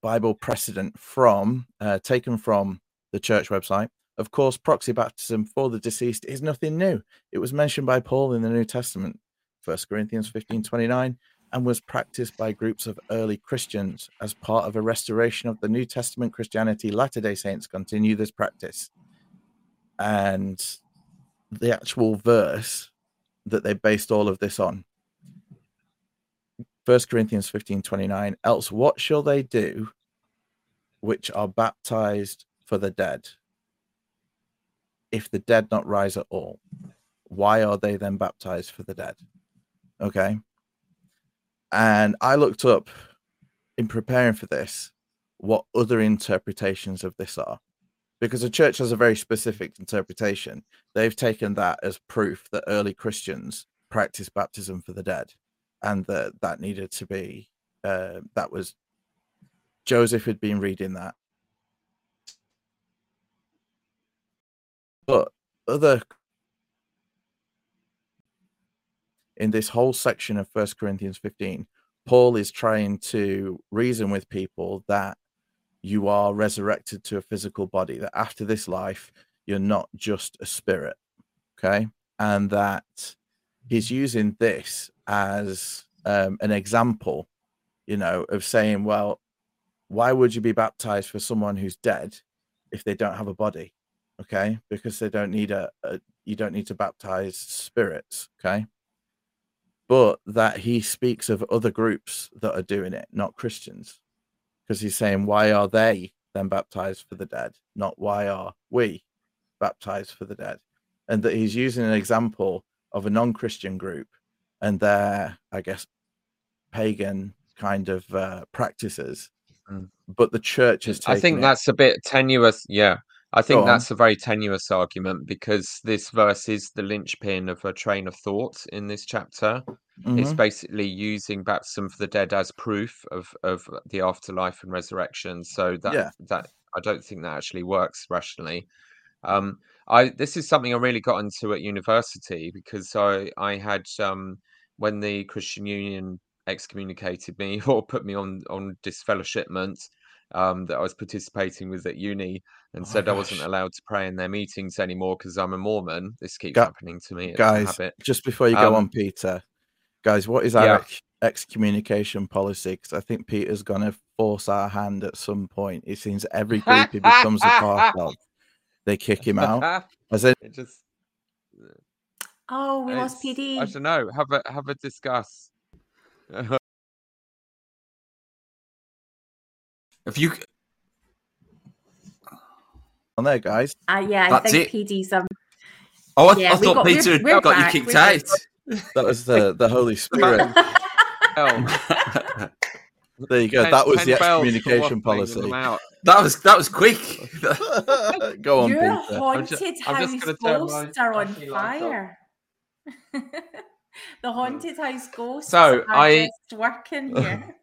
Bible precedent from uh, taken from the church website, Of course, proxy baptism for the deceased is nothing new. It was mentioned by Paul in the New Testament, 1 Corinthians 15 29, and was practiced by groups of early Christians as part of a restoration of the New Testament Christianity. Latter day Saints continue this practice. And the actual verse that they based all of this on. First Corinthians 15 29. Else, what shall they do which are baptized for the dead? If the dead not rise at all, why are they then baptized for the dead? Okay. And I looked up in preparing for this what other interpretations of this are because the church has a very specific interpretation. They've taken that as proof that early Christians practiced baptism for the dead, and that that needed to be uh, that was Joseph had been reading that, but other in this whole section of First Corinthians 15, Paul is trying to reason with people that you are resurrected to a physical body, that after this life, you're not just a spirit. Okay. And that he's using this as um, an example, you know, of saying, well, why would you be baptized for someone who's dead if they don't have a body? Okay. Because they don't need a, a you don't need to baptize spirits. Okay. But that he speaks of other groups that are doing it, not Christians because he's saying, why are they then baptized for the dead? Not why are we baptized for the dead? And that he's using an example of a non Christian group and their, I guess, pagan kind of uh, practices. Mm. But the church is. I think it. that's a bit tenuous. Yeah. I Go think on. that's a very tenuous argument because this verse is the linchpin of a train of thought in this chapter. It's Mhm. basically using baptism for the dead as proof of of the afterlife and resurrection. So that Yeah. that I don't think that actually works rationally. Um, I this is something I really got into at university because I I had um, when the Christian Union excommunicated me or put me on on disfellowshipment um, that I was participating with at uni and Oh said I wasn't allowed to pray in their meetings anymore because I'm a Mormon. This keeps Gu- happening to me. It's a guys, habit. just before you go on, Um, Peter, guys, what is our yeah. ex- excommunication policy? Because I think Peter's going to force our hand at some point. It seems every group he becomes a part of, they kick him out. As any- it just Oh, we lost PD. I don't know. Have a have a discuss. Have you? on there, guys? Uh, yeah, I think it? PD's um Oh, I, Yeah, I thought got- we're- Peter had we're got back, you kicked we're out. back. That was the the Holy Spirit. Oh, There you go. ten- that was the bells excommunication waffling and I'm policy. that was that was quick. go on, Your Peter. I'm ju- haunted I'm just house gonna turn my ghosts are on flashing lights off. fire. the haunted house ghosts So, are I- just working here.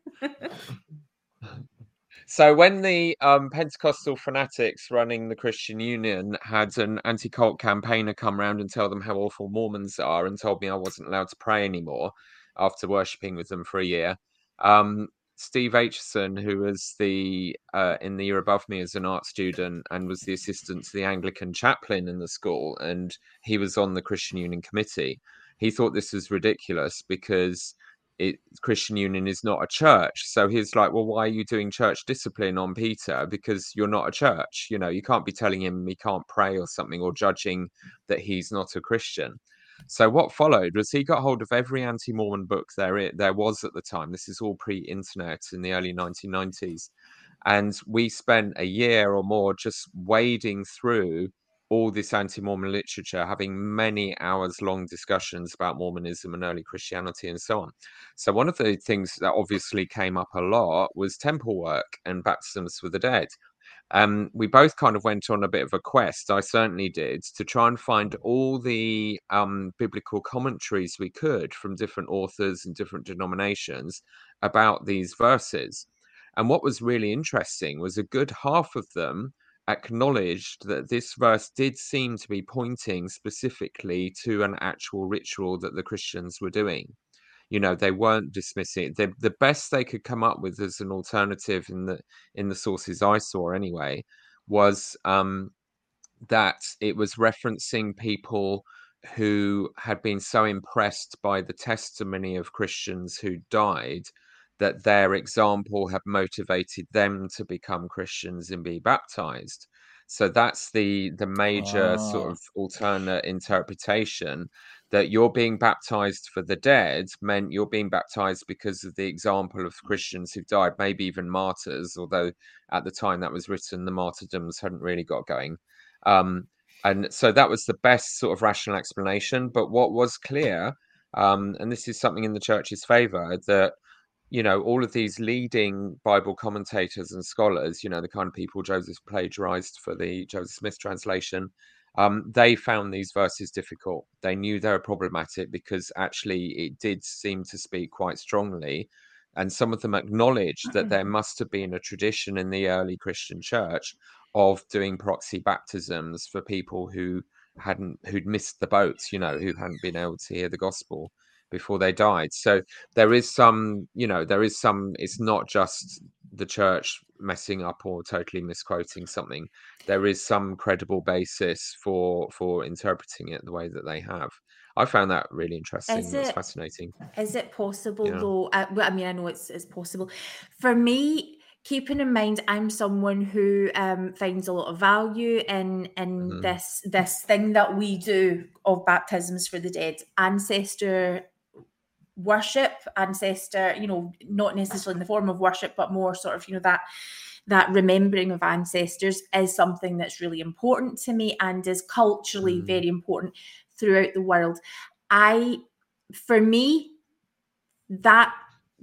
So when the um, Pentecostal fanatics running the Christian Union had an anti-cult campaigner come round and tell them how awful Mormons are, and told me I wasn't allowed to pray anymore after worshipping with them for a year, um, Steve Aitchison, who was the uh, in the year above me as an art student and was the assistant to the Anglican chaplain in the school, and he was on the Christian Union committee. He thought this was ridiculous because it Christian Union is not a church. So he's like, well, why are you doing church discipline on Peter? Because you're not a church. You know, you can't be telling him he can't pray or something or judging that he's not a Christian. So what followed was he got hold of every anti-Mormon book there there was at the time. This is all pre-internet in the early 1990s, and we spent a year or more just wading through all this anti-Mormon literature, having many hours long discussions about Mormonism and early Christianity and so on. So one of the things that obviously came up a lot was temple work and baptisms for the dead. Um, we both kind of went on a bit of a quest. I certainly did to try and find all the um, biblical commentaries we could from different authors and different denominations about these verses. And what was really interesting was a good half of them acknowledged that this verse did seem to be pointing specifically to an actual ritual that the Christians were doing. You know, they weren't dismissing it. The, the best they could come up with as an alternative in the in the sources I saw anyway was um, that it was referencing people who had been so impressed by the testimony of Christians who died that their example had motivated them to become Christians and be baptized. So that's the the major sort Ah. of alternate interpretation that you're being baptized for the dead meant you're being baptized because of the example of Christians who've died, maybe even martyrs, although at the time that was written, the martyrdoms hadn't really got going. Um, and so that was the best sort of rational explanation. But what was clear, um, and this is something in the church's favor, that you know all of these leading Bible commentators and scholars, you know the kind of people Joseph plagiarized for the Joseph Smith translation, um, they found these verses difficult. They knew they were problematic because actually it did seem to speak quite strongly. And some of them acknowledged that there must have been a tradition in the early Christian church of doing proxy baptisms for people who hadn't who'd missed the boat, you know, who hadn't been able to hear the gospel before they died. So there is some, you know, there is some. It's not just the church messing up or totally misquoting something. There is some credible basis for for interpreting it the way that they have. I found that really interesting. Is That's it- fascinating. Is it possible Yeah. though? I, well, I mean, I know it's it's possible. For me, keeping in mind, I'm someone who um, finds a lot of value in in Mhm. this this thing that we do of baptisms for the dead, ancestor worship, ancestor. You know, not necessarily in the form of worship, but more sort of you know that that remembering of ancestors is something that's really important to me and is culturally Mm. very important throughout the world. I, for me, that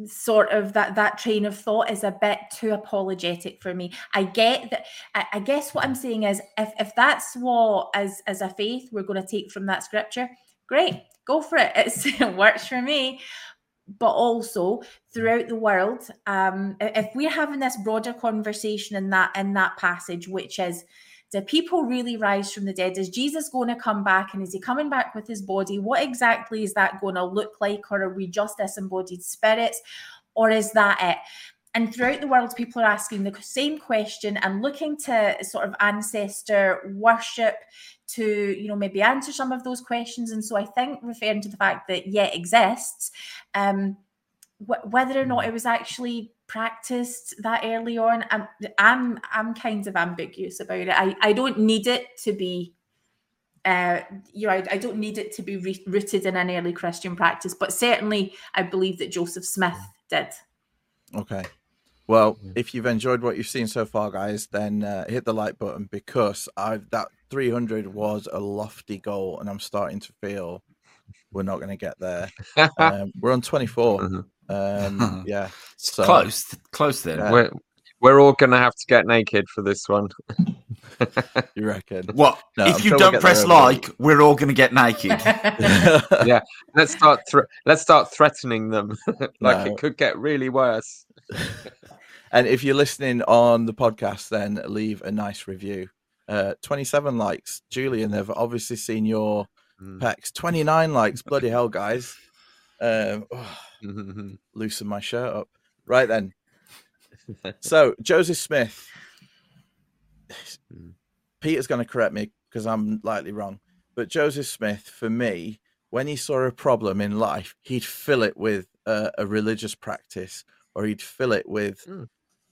sort of that that train of thought is a bit too apologetic for me i get that i, I guess what i'm saying is if if that's what as as a faith we're going to take from that scripture great go for it. It's, it works for me. But also throughout the world um if we're having this broader conversation in that in that passage which is do people really rise from the dead? Is jesus going to come back and is he coming back with his body? What exactly is that going to look like or are we just disembodied spirits or is that it and throughout the world people are asking the same question and looking to sort of ancestor worship to you know maybe answer some of those questions. And so i think referring to the fact that yeah exists um wh- whether or not it was actually practiced that early on i'm i'm i'm kind of ambiguous about it. I i don't need it to be uh you know I, I don't need it to be re- rooted in an early christian practice but certainly i believe that joseph smith did. Okay. Well, if you've enjoyed what you've seen so far, guys, then uh, hit the like button because I've that 300 was a lofty goal, and I'm starting to feel we're not going to get there. Um, we're on 24. Mhm. Um, yeah, so close, close then. Yeah. We're we're all gonna have to get naked for this one. you reckon? What? No, I'm if you sure don't get press there eventually. like, we're all going to get naked. Yeah. Let's start. Thre- let's start threatening them. like No. it could get really worse. And if you're listening on the podcast, then leave a nice review. Uh, 27 likes. Julian, they've obviously seen your Mm. pecs. 29 likes. Bloody hell, guys. Um, Mhm. loosen my shirt up. Right then. So, Joseph Smith. Mm. Peter's going to correct me because I'm likely wrong. But Joseph Smith, for me, when he saw a problem in life, he'd fill it with a, a religious practice or he'd fill it with Mm.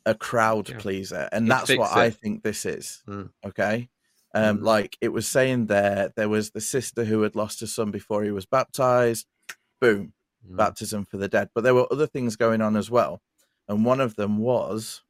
A crowd Yeah. pleaser. And He'd that's what fix I think this is. Mm. Okay. Um, Mm. like it was saying there, there was the sister who had lost her son before he was baptized. Boom, Mm. baptism for the dead. But there were other things going on as well. And one of them was